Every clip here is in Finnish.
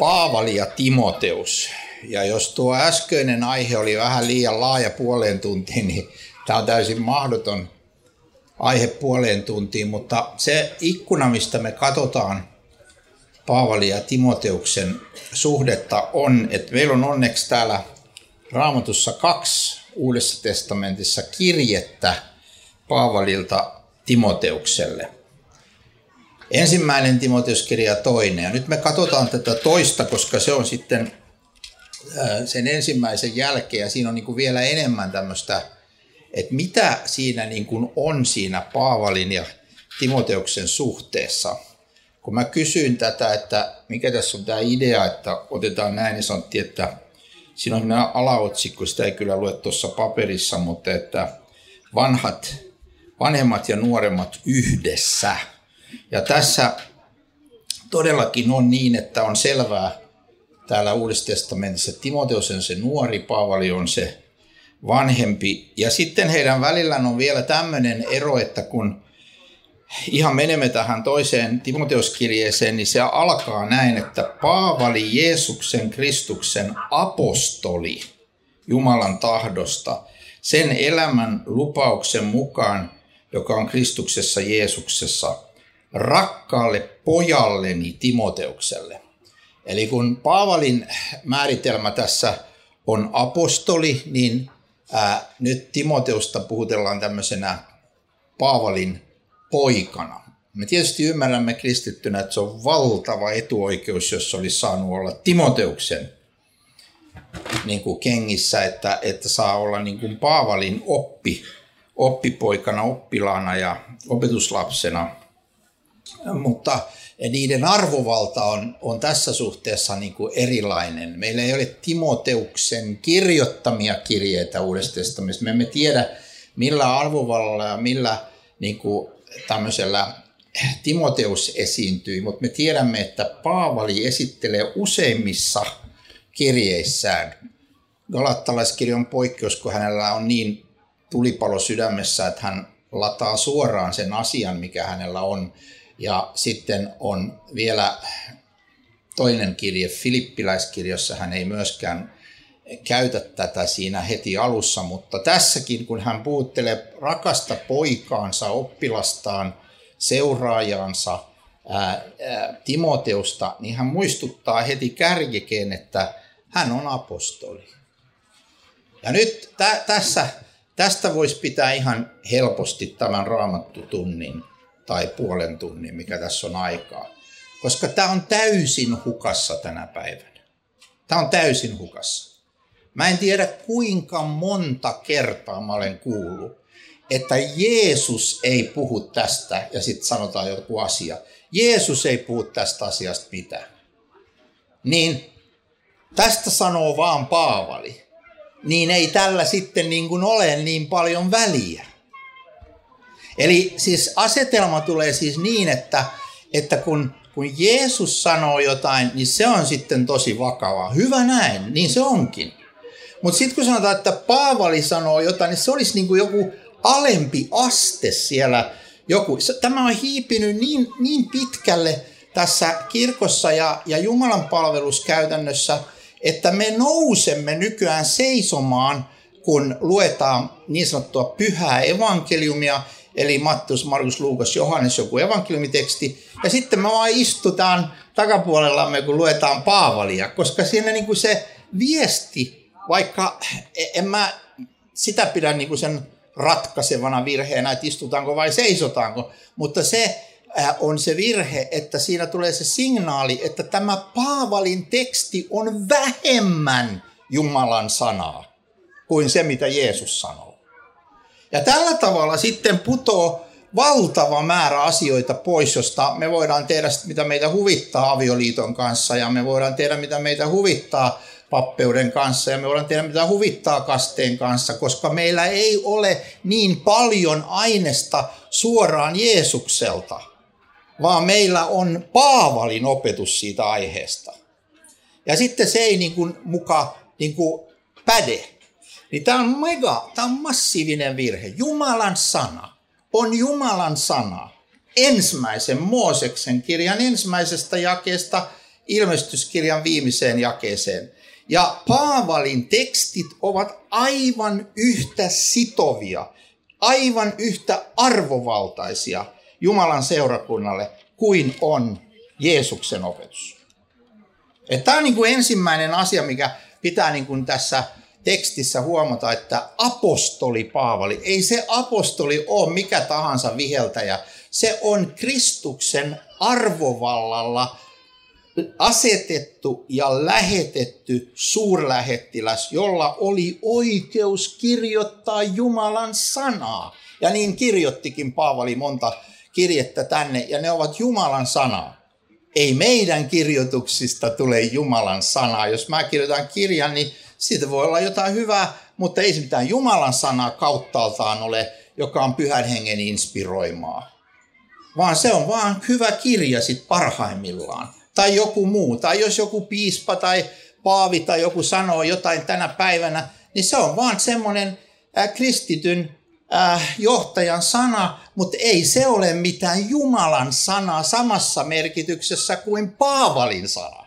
Paavali ja Timoteus. Ja jos tuo äskeinen aihe oli vähän liian laaja puoleen tuntiin, niin tämä on täysin mahdoton aihe puoleen tuntiin, mutta se ikkuna, mistä me katsotaan Paavali ja Timoteuksen suhdetta on, että meillä on onneksi täällä Raamatussa kaksi Uudessa testamentissa kirjettä Paavalilta Timoteukselle. Ensimmäinen Timoteuskirja ja toinen. Ja nyt me katsotaan tätä toista, koska se on sitten sen ensimmäisen jälkeen ja siinä on niin kuin vielä enemmän tämmöistä, että mitä siinä niin kuin on siinä Paavalin ja Timoteuksen suhteessa. Kun mä kysyin tätä, että mikä tässä on tämä idea, että otetaan näin, niin sanottiin, että siinä on alaotsikko, sitä ei kyllä lue tuossa paperissa, mutta että vanhat, vanhemmat ja nuoremmat yhdessä. Ja tässä todellakin on niin, että on selvää täällä Uudessa testamentissa, että Timoteus on se nuori, Paavali on se vanhempi. Ja sitten heidän välillään on vielä tämmöinen ero, että kun ihan menemme tähän toiseen Timoteuskirjeeseen, niin se alkaa näin, että Paavali Jeesuksen Kristuksen apostoli Jumalan tahdosta sen elämän lupauksen mukaan, joka on Kristuksessa Jeesuksessa, rakkaalle pojalleni Timoteukselle. Eli kun Paavalin määritelmä tässä on apostoli, niin ää, nyt Timoteusta puhutellaan tämmöisenä Paavalin poikana. Me tietysti ymmärrämme kristittynä, että se on valtava etuoikeus, jos olisi saanut olla Timoteuksen niin kuin kengissä, että, että saa olla niin kuin Paavalin oppi, oppipoikana, oppilaana ja opetuslapsena. Mutta niiden arvovalta on, on tässä suhteessa niin kuin erilainen. Meillä ei ole Timoteuksen kirjoittamia kirjeitä Uudesta testamentista. Me emme tiedä, millä arvovallalla ja millä niin kuin tämmöisellä Timoteus esiintyi, mutta me tiedämme, että Paavali esittelee useimmissa kirjeissään. Galattalaiskirja on poikkeus, kun hänellä on niin tulipalo sydämessä, että hän lataa suoraan sen asian, mikä hänellä on. Ja sitten on vielä toinen kirje, Filippiläiskirjassa hän ei myöskään käytä tätä siinä heti alussa, mutta tässäkin kun hän puhuttelee rakasta poikaansa, oppilastaan, seuraajaansa, ää, ää, Timoteusta, niin hän muistuttaa heti kärjekeen, että hän on apostoli. Ja nyt tä, tässä, tästä voisi pitää ihan helposti tämän raamattutunnin tai puolen tunnin, mikä tässä on aikaa. Koska tämä on täysin hukassa tänä päivänä. Tämä on täysin hukassa. Mä en tiedä kuinka monta kertaa mä olen kuullut, että Jeesus ei puhu tästä ja sitten sanotaan joku asia. Jeesus ei puhu tästä asiasta mitään. Niin tästä sanoo vaan Paavali. Niin ei tällä sitten niin kuin ole niin paljon väliä. Eli siis asetelma tulee siis niin, että, että kun, kun Jeesus sanoo jotain, niin se on sitten tosi vakavaa. Hyvä näin, niin se onkin. Mutta sitten kun sanotaan, että Paavali sanoo jotain, niin se olisi niin kuin joku alempi aste siellä. Joku. Tämä on hiipinyt niin, niin pitkälle tässä kirkossa ja, ja Jumalan palveluskäytännössä, että me nousemme nykyään seisomaan, kun luetaan niin sanottua pyhää evankeliumia, eli Mattus, Markus, Luukas, Johannes, joku evankeliumiteksti, ja sitten me vaan istutaan takapuolellamme, kun luetaan Paavalia, koska siinä niin kuin se viesti vaikka en mä sitä pidä niin kuin sen ratkaisevana virheenä, että istutaanko vai seisotaanko, mutta se on se virhe, että siinä tulee se signaali, että tämä Paavalin teksti on vähemmän Jumalan sanaa kuin se, mitä Jeesus sanoo. Ja tällä tavalla sitten putoo valtava määrä asioita pois, josta me voidaan tehdä mitä meitä huvittaa avioliiton kanssa ja me voidaan tehdä mitä meitä huvittaa pappeuden kanssa ja me voidaan tehdä mitä huvittaa kasteen kanssa, koska meillä ei ole niin paljon aineesta suoraan Jeesukselta, vaan meillä on Paavalin opetus siitä aiheesta. Ja sitten se ei niin kuin muka niin kuin päde. Niin tämä on mega, tämä on massiivinen virhe. Jumalan sana on Jumalan sana. Ensimmäisen Mooseksen kirjan ensimmäisestä jakeesta ilmestyskirjan viimeiseen jakeeseen. Ja Paavalin tekstit ovat aivan yhtä sitovia, aivan yhtä arvovaltaisia Jumalan seurakunnalle kuin on Jeesuksen opetus. Tämä on niin kuin ensimmäinen asia, mikä pitää niin kuin tässä tekstissä huomata, että apostoli Paavali, ei se apostoli ole mikä tahansa viheltäjä, se on Kristuksen arvovallalla asetettu ja lähetetty suurlähettiläs, jolla oli oikeus kirjoittaa Jumalan sanaa. Ja niin kirjoittikin Paavali monta kirjettä tänne, ja ne ovat Jumalan sanaa. Ei meidän kirjoituksista tule Jumalan sanaa. Jos mä kirjoitan kirjan, niin siitä voi olla jotain hyvää, mutta ei se mitään Jumalan sanaa kauttaaltaan ole, joka on pyhän hengen inspiroimaa. Vaan se on vaan hyvä kirja sit parhaimmillaan. Tai joku muu. Tai jos joku piispa tai paavi tai joku sanoo jotain tänä päivänä, niin se on vaan semmoinen äh, kristityn äh, johtajan sana, mutta ei se ole mitään Jumalan sanaa samassa merkityksessä kuin Paavalin sana.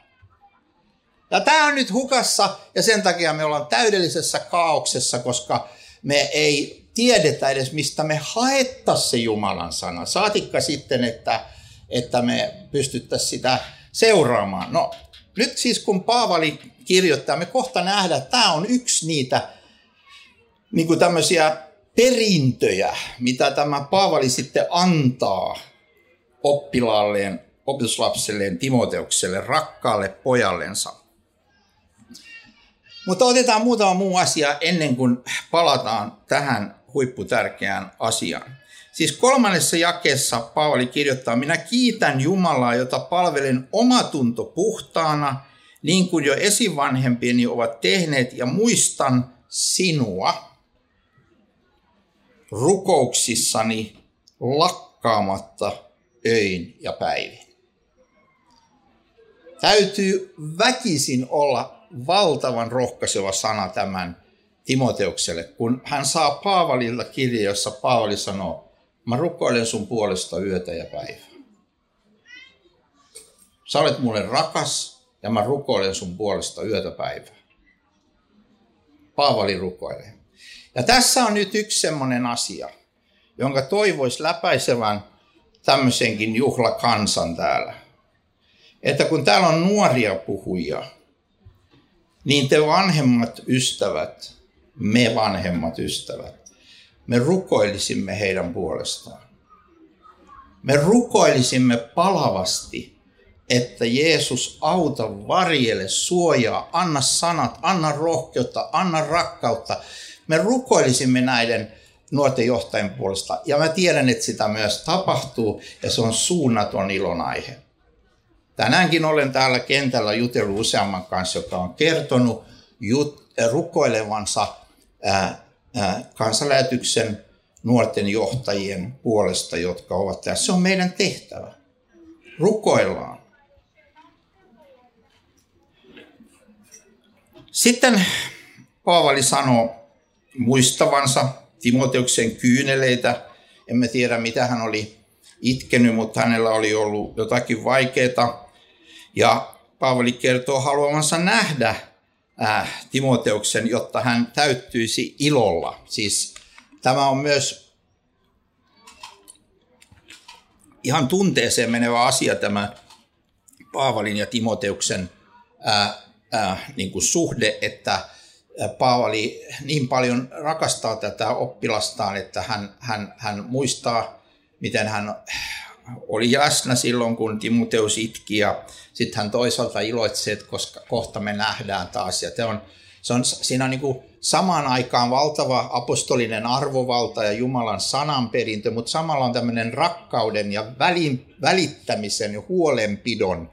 Ja tämä on nyt hukassa ja sen takia me ollaan täydellisessä kaauksessa, koska me ei tiedetä edes, mistä me haettaisiin se Jumalan sana. Saatikka sitten, että, että me pystyttäisiin sitä seuraamaan. No nyt siis kun Paavali kirjoittaa, me kohta nähdään, että tämä on yksi niitä niin kuin tämmöisiä perintöjä, mitä tämä Paavali sitten antaa oppilaalleen, opetuslapselleen Timoteukselle, rakkaalle pojallensa. Mutta otetaan muutama muu asia ennen kuin palataan tähän huipputärkeään asiaan. Siis kolmannessa jakeessa Paavali kirjoittaa, minä kiitän Jumalaa, jota palvelen omatunto puhtaana, niin kuin jo esivanhempieni ovat tehneet, ja muistan sinua rukouksissani lakkaamatta öin ja päivin. Täytyy väkisin olla valtavan rohkaiseva sana tämän Timoteukselle, kun hän saa Paavalilta kirje, jossa Paavali sanoo, mä rukoilen sun puolesta yötä ja päivää. Sä olet mulle rakas ja mä rukoilen sun puolesta yötä päivää. Paavali rukoilee. Ja tässä on nyt yksi semmoinen asia, jonka toivoisi läpäisevän tämmöisenkin juhlakansan täällä. Että kun täällä on nuoria puhujia, niin te vanhemmat ystävät, me vanhemmat ystävät, me rukoilisimme heidän puolestaan. Me rukoilisimme palavasti, että Jeesus auta varjele, suojaa, anna sanat, anna rohkeutta, anna rakkautta. Me rukoilisimme näiden nuorten johtajien puolesta. Ja mä tiedän, että sitä myös tapahtuu ja se on suunnaton ilon aihe. Tänäänkin olen täällä kentällä jutellut useamman kanssa, joka on kertonut jut, rukoilevansa ää, ää, kansanlähetyksen nuorten johtajien puolesta, jotka ovat tässä. Se on meidän tehtävä. Rukoillaan. Sitten Paavali sanoo muistavansa Timoteuksen kyyneleitä. Emme tiedä, mitä hän oli itkenyt, mutta hänellä oli ollut jotakin vaikeaa. Ja Paavali kertoo haluamansa nähdä äh, Timoteuksen, jotta hän täyttyisi ilolla. Siis tämä on myös ihan tunteeseen menevä asia tämä Paavalin ja Timoteuksen äh, äh, niin kuin suhde, että Paavali niin paljon rakastaa tätä oppilastaan, että hän, hän, hän muistaa, miten hän oli läsnä silloin, kun Timoteus itki ja sitten hän toisaalta iloitsee, että koska kohta me nähdään taas. Ja te on, se on, siinä on niin kuin samaan aikaan valtava apostolinen arvovalta ja Jumalan sananperintö, mutta samalla on tämmöinen rakkauden ja välin, välittämisen ja huolenpidon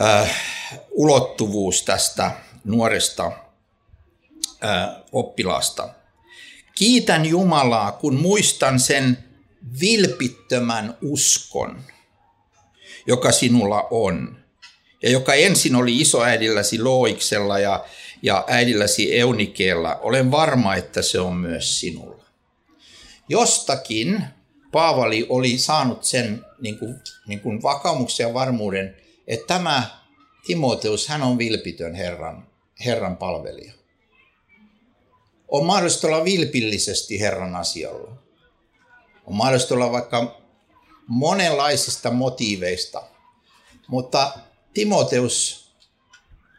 äh, ulottuvuus tästä nuoresta äh, oppilaasta. Kiitän Jumalaa, kun muistan sen vilpittömän uskon, joka sinulla on. Ja joka ensin oli isoäidilläsi Loiksella ja, ja äidilläsi Eunikeella. Olen varma, että se on myös sinulla. Jostakin Paavali oli saanut sen niin kuin, niin kuin vakaumuksen ja varmuuden, että tämä Timoteus, hän on vilpitön Herran, Herran palvelija. On mahdollista olla vilpillisesti Herran asialla. On mahdollista olla vaikka monenlaisista motiiveista, mutta Timoteus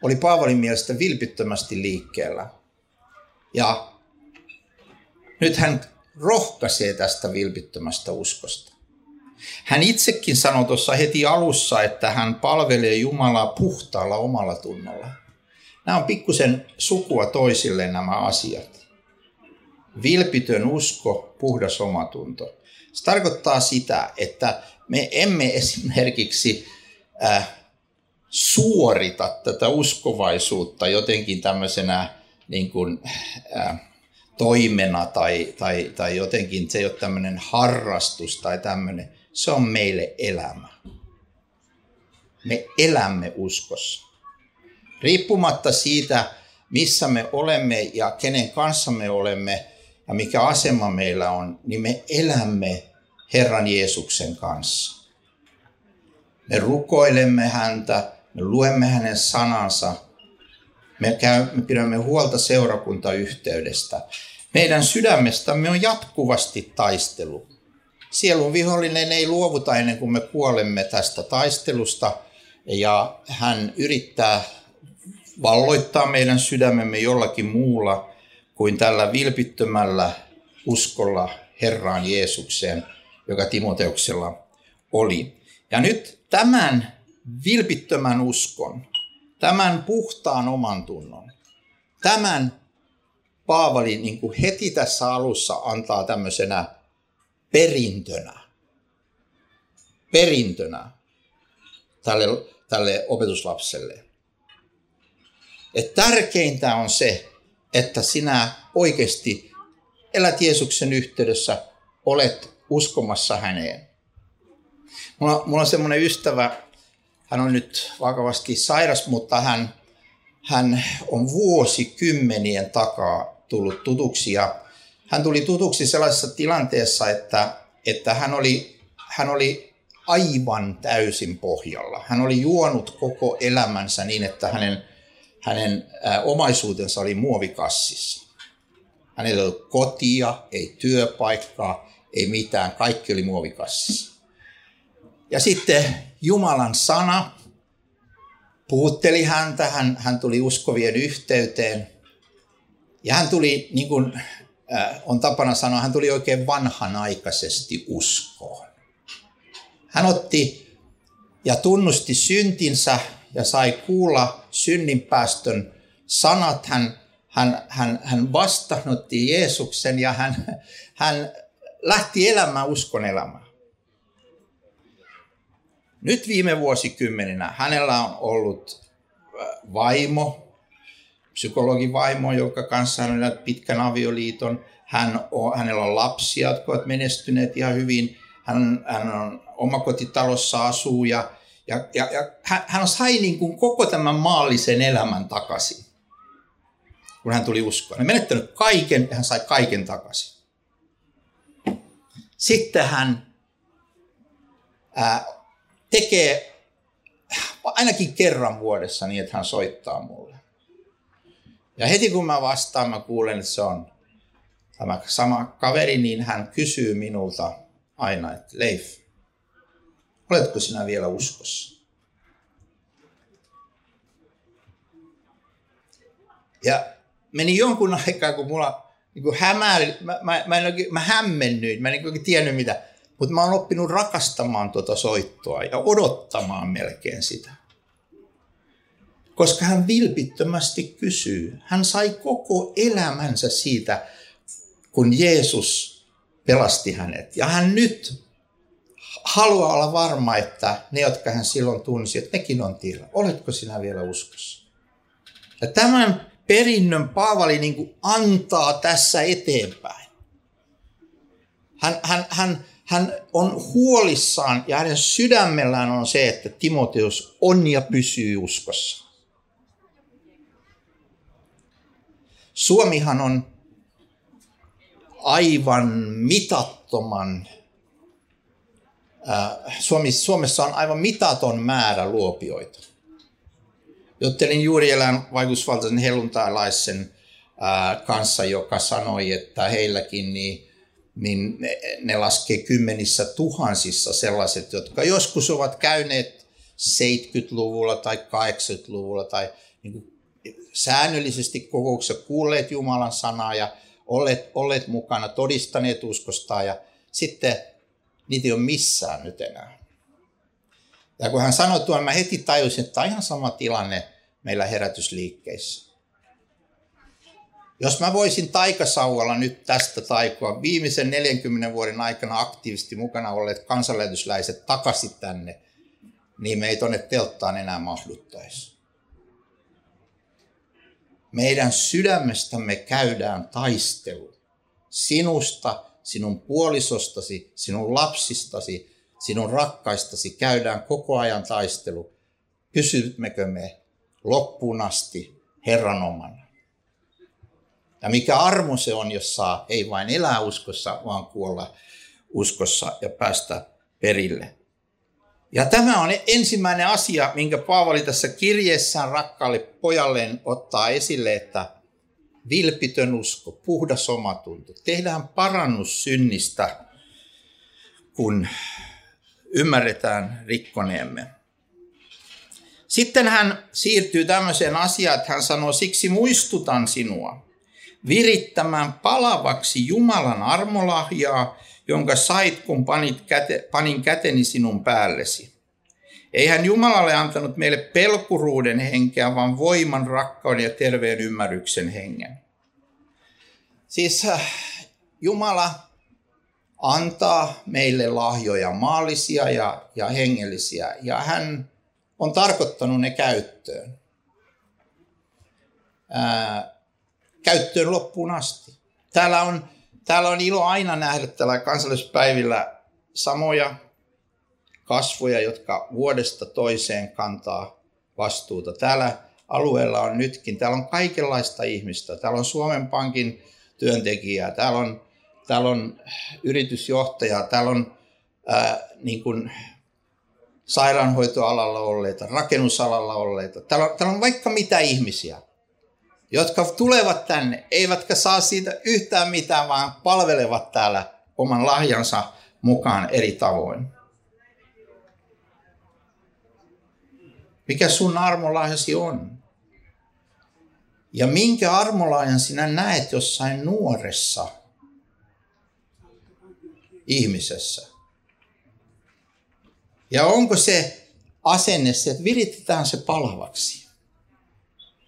oli Paavalin mielestä vilpittömästi liikkeellä. Ja nyt hän rohkaisee tästä vilpittömästä uskosta. Hän itsekin sanoi tuossa heti alussa, että hän palvelee Jumalaa puhtaalla omalla tunnolla. Nämä on pikkusen sukua toisille nämä asiat. Vilpitön usko, puhdas omatunto. Se tarkoittaa sitä, että me emme esimerkiksi äh, suorita tätä uskovaisuutta jotenkin tämmöisenä niin kuin, äh, toimena tai, tai, tai jotenkin se ei ole tämmöinen harrastus tai tämmöinen, se on meille elämä. Me elämme uskossa. Riippumatta siitä, missä me olemme ja kenen kanssa me olemme ja mikä asema meillä on, niin me elämme Herran Jeesuksen kanssa. Me rukoilemme häntä, me luemme hänen sanansa, me, käy, me pidämme huolta seurakuntayhteydestä. Meidän sydämestämme on jatkuvasti taistelu. Sielun vihollinen ei luovuta ennen kuin me kuolemme tästä taistelusta ja hän yrittää valloittaa meidän sydämemme jollakin muulla kuin tällä vilpittömällä uskolla Herraan Jeesukseen, joka Timoteuksella oli. Ja nyt tämän vilpittömän uskon, tämän puhtaan oman tunnon, tämän Paavali niin kuin heti tässä alussa antaa tämmöisenä perintönä. Perintönä tälle, tälle opetuslapselle. Et tärkeintä on se, että sinä oikeasti elät Jeesuksen yhteydessä, olet uskomassa häneen. Mulla, mulla on semmoinen ystävä, hän on nyt vakavasti sairas, mutta hän, hän on vuosikymmenien takaa tullut tutuksi ja hän tuli tutuksi sellaisessa tilanteessa, että, että hän, oli, hän oli aivan täysin pohjalla. Hän oli juonut koko elämänsä niin, että hänen, hänen omaisuutensa oli muovikassissa. Hänellä ei ollut kotia, ei työpaikkaa, ei mitään, kaikki oli muovikassissa. Ja sitten Jumalan sana puhutteli häntä, hän, hän tuli uskovien yhteyteen. Ja hän tuli, niin kuin äh, on tapana sanoa, hän tuli oikein vanhanaikaisesti uskoon. Hän otti ja tunnusti syntinsä ja sai kuulla synninpäästön sanat. Hän, hän, hän, hän vastaanotti Jeesuksen ja hän, hän lähti elämään uskon elämää. Nyt viime vuosikymmeninä hänellä on ollut äh, vaimo, psykologivaimo, jonka kanssa hän on pitkän avioliiton. Hän on, hänellä on lapsia, jotka ovat menestyneet ihan hyvin. Hän, hän on omakotitalossa asuu ja, ja, ja, ja hän, sai niin kuin koko tämän maallisen elämän takaisin, kun hän tuli uskoon. Hän menettänyt kaiken ja hän sai kaiken takaisin. Sitten hän ää, tekee ainakin kerran vuodessa niin, että hän soittaa mulle. Ja heti kun mä vastaan, mä kuulen, että se on tämä sama kaveri, niin hän kysyy minulta aina, että Leif, oletko sinä vielä uskossa? Ja meni jonkun aikaa, kun mulla niin hämäri, mä, mä, mä, en oikein, mä hämmennyin, mä en niin oikein tiennyt mitä. Mutta mä oon oppinut rakastamaan tuota soittoa ja odottamaan melkein sitä koska hän vilpittömästi kysyy. Hän sai koko elämänsä siitä, kun Jeesus pelasti hänet. Ja hän nyt haluaa olla varma, että ne, jotka hän silloin tunsi, että nekin on tila. Oletko sinä vielä uskossa? Ja tämän perinnön Paavali niin kuin antaa tässä eteenpäin. Hän, hän, hän, hän on huolissaan ja hänen sydämellään on se, että Timoteus on ja pysyy uskossa. Suomihan on aivan mitattoman Suomessa on aivan mitaton määrä luopioita. Juttelin juuri elän vaikutusvaltaisen helluntailaisen kanssa, joka sanoi, että heilläkin niin, niin ne, ne laskee kymmenissä tuhansissa sellaiset, jotka joskus ovat käyneet 70-luvulla tai 80-luvulla tai niin kuin säännöllisesti kokouksessa kuulleet Jumalan sanaa ja olleet, olleet mukana, todistaneet uskosta ja sitten niitä ei ole missään nyt enää. Ja kun hän sanoi tuon, mä heti tajusin, että on ihan sama tilanne meillä herätysliikkeissä. Jos mä voisin taikasauvalla nyt tästä taikoa viimeisen 40 vuoden aikana aktiivisesti mukana olleet kansanlähetysläiset takaisin tänne, niin me ei tuonne telttaan enää mahduttaisi. Meidän sydämestämme käydään taistelu. Sinusta, sinun puolisostasi, sinun lapsistasi, sinun rakkaistasi käydään koko ajan taistelu. Pysymmekö me loppuun asti Herran omana? Ja mikä armo se on, jos saa ei vain elää uskossa, vaan kuolla uskossa ja päästä perille. Ja tämä on ensimmäinen asia, minkä Paavali tässä kirjeessään rakkaalle pojalleen ottaa esille, että vilpitön usko, puhdas omatunto. Tehdään parannus synnistä, kun ymmärretään rikkoneemme. Sitten hän siirtyy tämmöiseen asiaan, että hän sanoo, siksi muistutan sinua virittämään palavaksi Jumalan armolahjaa, jonka sait, kun panit käte, panin käteni sinun päällesi. Ei hän Jumalalle antanut meille pelkuruuden henkeä, vaan voiman, rakkauden ja terveen ymmärryksen hengen. Siis äh, Jumala antaa meille lahjoja maallisia ja, ja hengellisiä, ja hän on tarkoittanut ne käyttöön. Ää, äh, käyttöön loppuun asti. Täällä on Täällä on ilo aina nähdä tällä kansallispäivillä samoja kasvoja, jotka vuodesta toiseen kantaa vastuuta. Täällä alueella on nytkin, täällä on kaikenlaista ihmistä. Täällä on Suomen Pankin työntekijää, täällä on, täällä on yritysjohtaja, täällä on ää, niin kuin sairaanhoitoalalla olleita, rakennusalalla olleita. Täällä on, täällä on vaikka mitä ihmisiä jotka tulevat tänne, eivätkä saa siitä yhtään mitään, vaan palvelevat täällä oman lahjansa mukaan eri tavoin. Mikä sun armolahjasi on? Ja minkä armolahjan sinä näet jossain nuoressa ihmisessä? Ja onko se asenne se, että viritetään se palavaksi?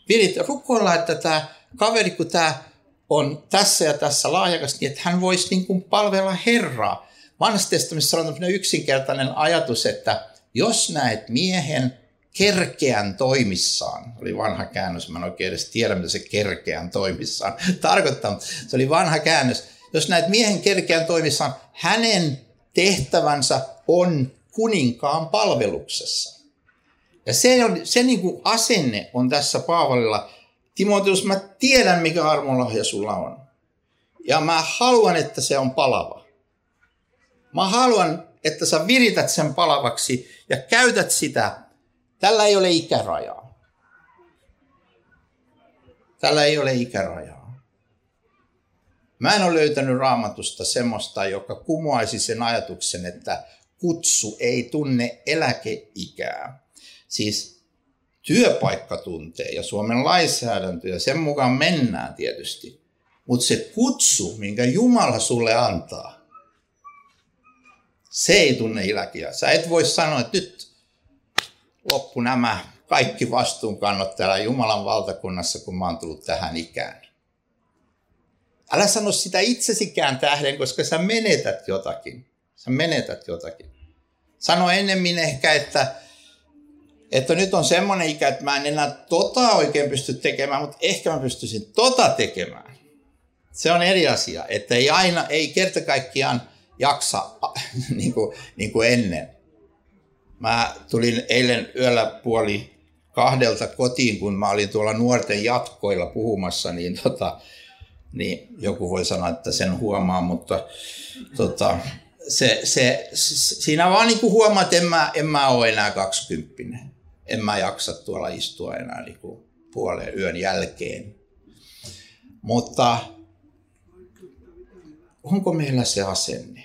Virit, rukoilla, että tämä kaveri, kun tämä on tässä ja tässä lahjakas, niin että hän voisi niin kuin palvella Herraa. Vanhassa testamentissa on yksinkertainen ajatus, että jos näet miehen kerkeän toimissaan, oli vanha käännös, mä en oikein edes tiedä, mitä se kerkeän toimissaan tarkoittaa, se oli vanha käännös. Jos näet miehen kerkeän toimissaan, hänen tehtävänsä on kuninkaan palveluksessa. Ja se, on, se niin kuin asenne on tässä Paavalilla. Timoteus, mä tiedän mikä armonlahja sulla on. Ja mä haluan, että se on palava. Mä haluan, että sä virität sen palavaksi ja käytät sitä. Tällä ei ole ikärajaa. Tällä ei ole ikärajaa. Mä en ole löytänyt raamatusta semmoista, joka kumoaisi sen ajatuksen, että kutsu ei tunne eläkeikää siis työpaikka tuntee ja Suomen lainsäädäntö ja sen mukaan mennään tietysti. Mutta se kutsu, minkä Jumala sulle antaa, se ei tunne iläkiä. Sä et voi sanoa, että nyt loppu nämä kaikki vastuunkannot täällä Jumalan valtakunnassa, kun mä oon tullut tähän ikään. Älä sano sitä itsesikään tähden, koska sä menetät jotakin. Sä menetät jotakin. Sano ennemmin ehkä, että että nyt on semmoinen ikä, että mä en enää tota oikein pysty tekemään, mutta ehkä mä pystyisin tota tekemään. Se on eri asia, että ei aina, ei kerta kaikkiaan jaksa niin kuin, niin kuin ennen. Mä tulin eilen yöllä puoli kahdelta kotiin, kun mä olin tuolla nuorten jatkoilla puhumassa, niin, tota, niin joku voi sanoa, että sen huomaa, mutta tota, se, se, siinä vaan niin huomaa, että en mä, en mä ole enää kaksikymppinen. En mä jaksa tuolla istua enää niin kuin puoleen yön jälkeen. Mutta onko meillä se asenne,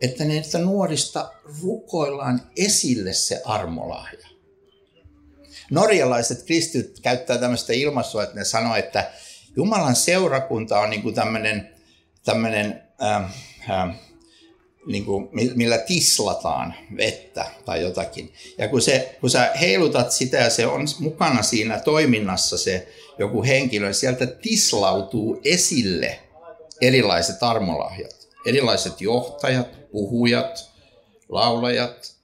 että näistä nuorista rukoillaan esille se armolahja? Norjalaiset kristityt käyttää tämmöistä ilmaisua, että ne sanoo, että Jumalan seurakunta on niin tämmöinen, tämmöinen äh, äh, niin kuin, millä tislataan vettä tai jotakin. Ja kun, se, kun sä heilutat sitä ja se on mukana siinä toiminnassa se joku henkilö, niin sieltä tislautuu esille erilaiset armolahjat. Erilaiset johtajat, puhujat, laulajat,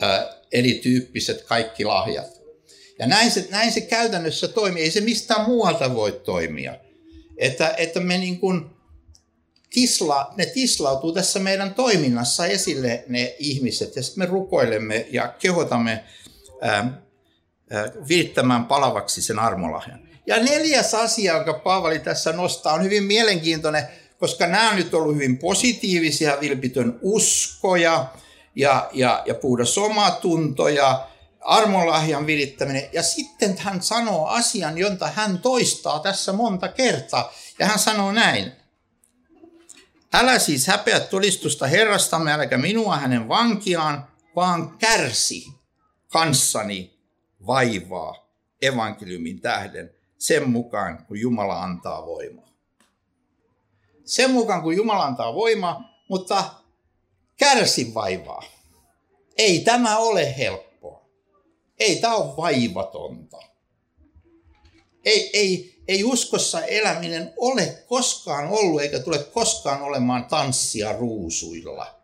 ää, erityyppiset kaikki lahjat. Ja näin se, näin se käytännössä toimii. Ei se mistään muualta voi toimia. Että, että me niin kuin, tisla, ne tislautuu tässä meidän toiminnassa esille ne ihmiset ja sitten me rukoilemme ja kehotamme ää, ää, virittämään palavaksi sen armolahjan. Ja neljäs asia, jonka Paavali tässä nostaa, on hyvin mielenkiintoinen, koska nämä on nyt ollut hyvin positiivisia, vilpitön uskoja ja, ja, ja puhdas omatunto ja armolahjan virittäminen. Ja sitten hän sanoo asian, jonta hän toistaa tässä monta kertaa. Ja hän sanoo näin. Älä siis häpeä todistusta Herrastamme, äläkä minua hänen vankiaan, vaan kärsi kanssani vaivaa evankeliumin tähden sen mukaan, kun Jumala antaa voimaa. Sen mukaan, kun Jumala antaa voimaa, mutta kärsi vaivaa. Ei tämä ole helppoa. Ei tämä ole vaivatonta. Ei, ei, ei uskossa eläminen ole koskaan ollut eikä tule koskaan olemaan tanssia ruusuilla.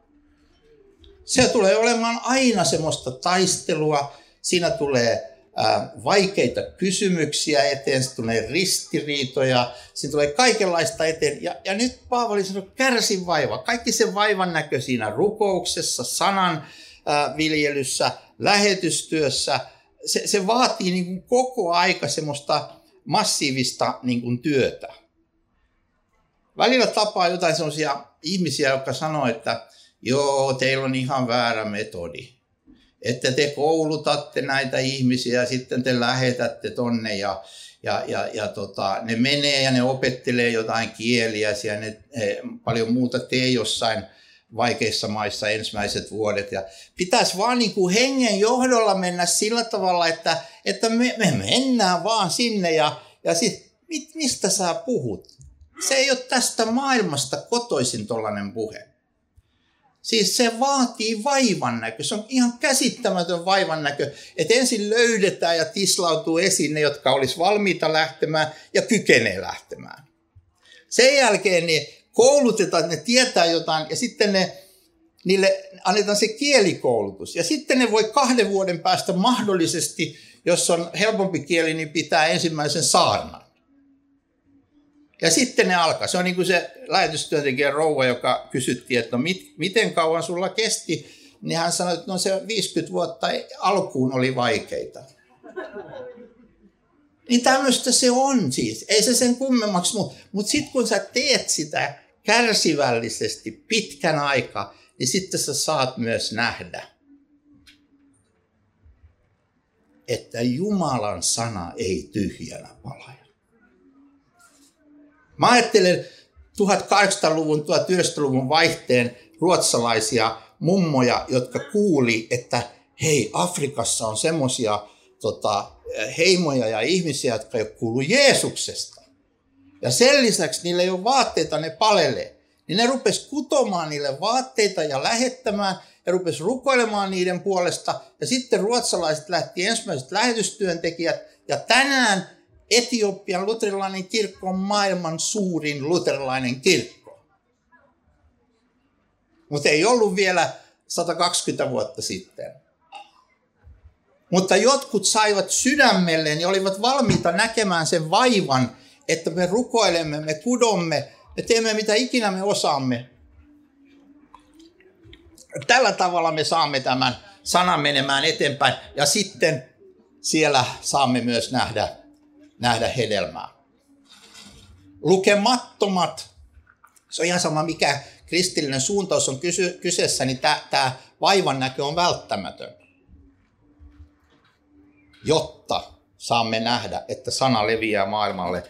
Se tulee olemaan aina semmoista taistelua, siinä tulee vaikeita kysymyksiä eteen, se tulee ristiriitoja, siinä tulee kaikenlaista eteen. Ja, ja nyt Paavali sanoi, kärsi vaiva. Kaikki se vaivan näkö siinä rukouksessa, sanan viljelyssä, lähetystyössä, se, se vaatii niin kuin koko aika semmoista massiivista niin kuin työtä. Välillä tapaa jotain sellaisia ihmisiä, jotka sanoo, että joo, teillä on ihan väärä metodi. Että te koulutatte näitä ihmisiä ja sitten te lähetätte tonne ja, ja, ja, ja tota, ne menee ja ne opettelee jotain kieliä ja ne, he, paljon muuta tee jossain vaikeissa maissa ensimmäiset vuodet. Ja pitäisi vaan niin kuin hengen johdolla mennä sillä tavalla, että, että me, me mennään vaan sinne ja, ja sit, mit, mistä sä puhut? Se ei ole tästä maailmasta kotoisin tollainen puhe. Siis se vaatii vaivan näkö. Se on ihan käsittämätön vaivan näkö, että ensin löydetään ja tislautuu esiin ne, jotka olisi valmiita lähtemään ja kykenee lähtemään. Sen jälkeen niin koulutetaan, että ne tietää jotain ja sitten ne, niille annetaan se kielikoulutus. Ja sitten ne voi kahden vuoden päästä mahdollisesti, jos on helpompi kieli, niin pitää ensimmäisen saarnan. Ja sitten ne alkaa. Se on niin kuin se lähetystyöntekijä rouva, joka kysyttiin, että no mit, miten kauan sulla kesti, niin hän sanoi, että no se 50 vuotta alkuun oli vaikeita. Niin tämmöistä se on siis. Ei se sen kummemmaksi, mutta mut sitten kun sä teet sitä kärsivällisesti pitkän aikaa, niin sitten sä saat myös nähdä, että Jumalan sana ei tyhjänä palaja. Mä ajattelen 1800-luvun, 1900-luvun vaihteen ruotsalaisia mummoja, jotka kuuli, että hei, Afrikassa on semmoisia tota, heimoja ja ihmisiä, jotka ei ole kuullut Jeesuksesta. Ja sen lisäksi niillä ei ole vaatteita, ne palelee. Niin ne rupes kutomaan niille vaatteita ja lähettämään ja rupes rukoilemaan niiden puolesta. Ja sitten ruotsalaiset lähti ensimmäiset lähetystyöntekijät. Ja tänään Etiopian luterilainen kirkko on maailman suurin luterilainen kirkko. Mutta ei ollut vielä 120 vuotta sitten. Mutta jotkut saivat sydämelleen ja olivat valmiita näkemään sen vaivan, että me rukoilemme, me kudomme, me teemme mitä ikinä me osaamme. Tällä tavalla me saamme tämän sanan menemään eteenpäin ja sitten siellä saamme myös nähdä, nähdä hedelmää. Lukemattomat, se on ihan sama mikä kristillinen suuntaus on kysy, kyseessä, niin tämä vaivan näkö on välttämätön, jotta saamme nähdä, että sana leviää maailmalle.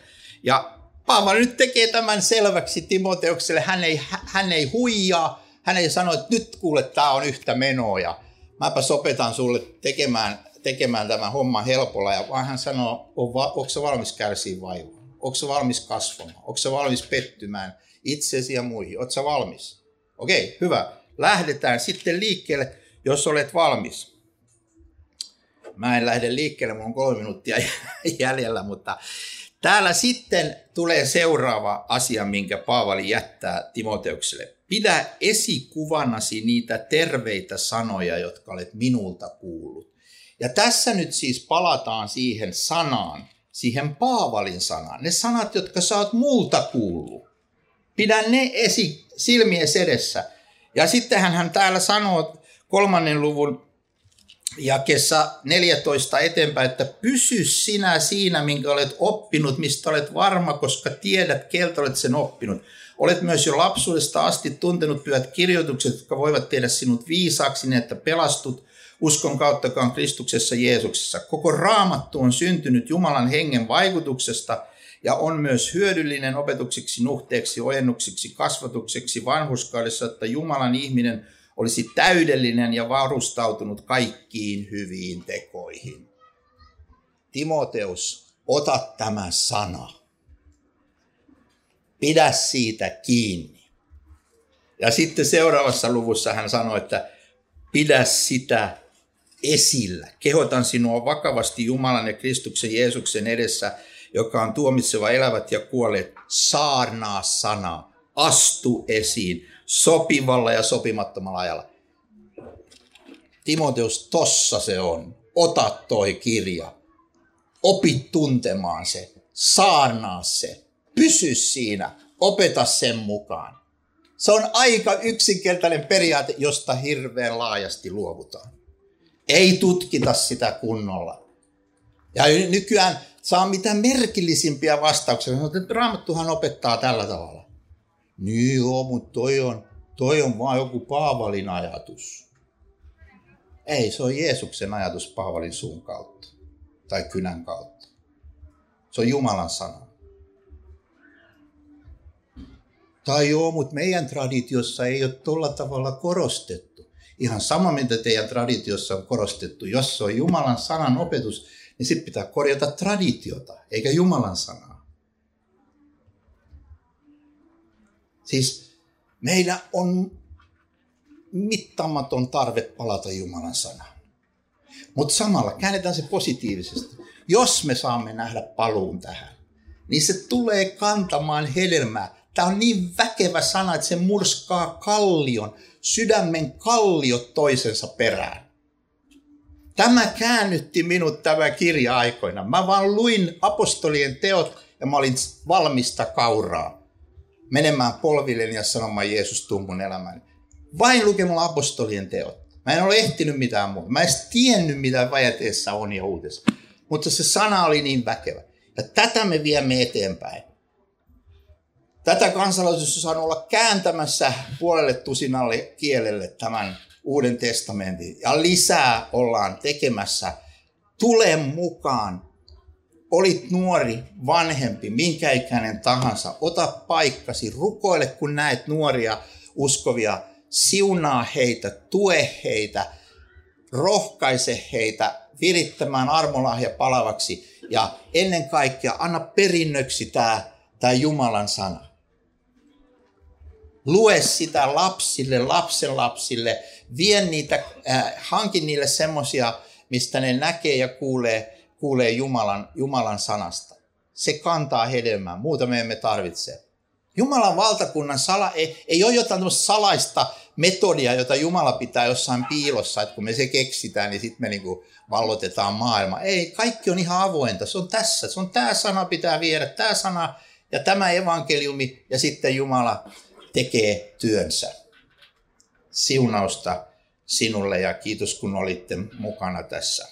Ja Paavali nyt tekee tämän selväksi Timoteukselle. Hän ei, hän ei huijaa, hän ei sano, että nyt kuule, tämä on yhtä menoa ja mäpä sopetan sulle tekemään, tekemään tämän homman helpolla. Ja vaan hän sanoo, on va, onko se valmis kärsiä vaivaa? Onko se valmis kasvamaan? Onko se valmis pettymään itsesi ja muihin? Oletko valmis? Okei, hyvä. Lähdetään sitten liikkeelle, jos olet valmis. Mä en lähde liikkeelle, mulla on kolme minuuttia jäljellä, mutta täällä sitten tulee seuraava asia, minkä Paavali jättää Timoteukselle. Pidä esikuvanasi niitä terveitä sanoja, jotka olet minulta kuullut. Ja tässä nyt siis palataan siihen sanaan, siihen Paavalin sanaan. Ne sanat, jotka sä oot multa kuullut. Pidä ne esi silmien edessä. Ja sittenhän hän täällä sanoo kolmannen luvun jakessa 14 eteenpäin, että pysy sinä siinä, minkä olet oppinut, mistä olet varma, koska tiedät, keltä olet sen oppinut. Olet myös jo lapsuudesta asti tuntenut pyhät kirjoitukset, jotka voivat tehdä sinut viisaaksi niin, että pelastut uskon kauttakaan Kristuksessa Jeesuksessa. Koko raamattu on syntynyt Jumalan hengen vaikutuksesta ja on myös hyödyllinen opetukseksi, nuhteeksi, ojennuksiksi, kasvatukseksi vanhuskaudessa, että Jumalan ihminen olisi täydellinen ja varustautunut kaikkiin hyviin tekoihin. Timoteus, ota tämä sana. Pidä siitä kiinni. Ja sitten seuraavassa luvussa hän sanoi, että pidä sitä esillä. Kehotan sinua vakavasti Jumalan ja Kristuksen Jeesuksen edessä, joka on tuomitseva elävät ja kuolleet. Saarnaa sana, astu esiin sopivalla ja sopimattomalla ajalla. Timoteus, tossa se on. Ota toi kirja. Opi tuntemaan se. Saarnaa se. Pysy siinä. Opeta sen mukaan. Se on aika yksinkertainen periaate, josta hirveän laajasti luovutaan. Ei tutkita sitä kunnolla. Ja nykyään saa mitä merkillisimpiä vastauksia. Raamattuhan opettaa tällä tavalla. Niin joo, mutta toi on, toi on vaan joku Paavalin ajatus. Ei, se on Jeesuksen ajatus Paavalin suun kautta tai kynän kautta. Se on Jumalan sana. Tai joo, mutta meidän traditiossa ei ole tuolla tavalla korostettu. Ihan sama, mitä teidän traditiossa on korostettu. Jos se on Jumalan sanan opetus, niin sitten pitää korjata traditiota, eikä Jumalan sanaa. Siis meillä on mittaamaton tarve palata Jumalan sanaan. Mutta samalla käännetään se positiivisesti. Jos me saamme nähdä paluun tähän, niin se tulee kantamaan hedelmää. Tämä on niin väkevä sana, että se murskaa kallion, sydämen kalliot toisensa perään. Tämä käännytti minut tämä kirja aikoina. Mä vaan luin apostolien teot ja mä olin valmista kauraa menemään polvilleen ja sanomaan Jeesus tuu mun elämäni. Vain lukemalla apostolien teot. Mä en ole ehtinyt mitään muuta. Mä en edes tiennyt, mitä vajateessa on ja uutessa. Mutta se sana oli niin väkevä. Ja tätä me viemme eteenpäin. Tätä kansalaisuus on olla kääntämässä puolelle tusinalle kielelle tämän Uuden testamentin. Ja lisää ollaan tekemässä. Tule mukaan. Olit nuori, vanhempi, minkä ikäinen tahansa. Ota paikkasi, rukoile kun näet nuoria uskovia siunaa heitä, tue heitä, rohkaise heitä virittämään armolahja palavaksi ja ennen kaikkea anna perinnöksi tämä, tämä Jumalan sana. Lue sitä lapsille, lapsen lapsille, vie niitä, äh, hankin niille semmoisia, mistä ne näkee ja kuulee, kuulee Jumalan, Jumalan sanasta. Se kantaa hedelmää, muuta me emme tarvitse. Jumalan valtakunnan sala ei, ei ole jotain salaista metodia, jota Jumala pitää jossain piilossa, että kun me se keksitään, niin sitten me niinku vallotetaan maailma. Ei, kaikki on ihan avointa. Se on tässä. Se on tämä sana pitää viedä, tämä sana ja tämä evankeliumi, ja sitten Jumala tekee työnsä. Siunausta sinulle ja kiitos kun olitte mukana tässä.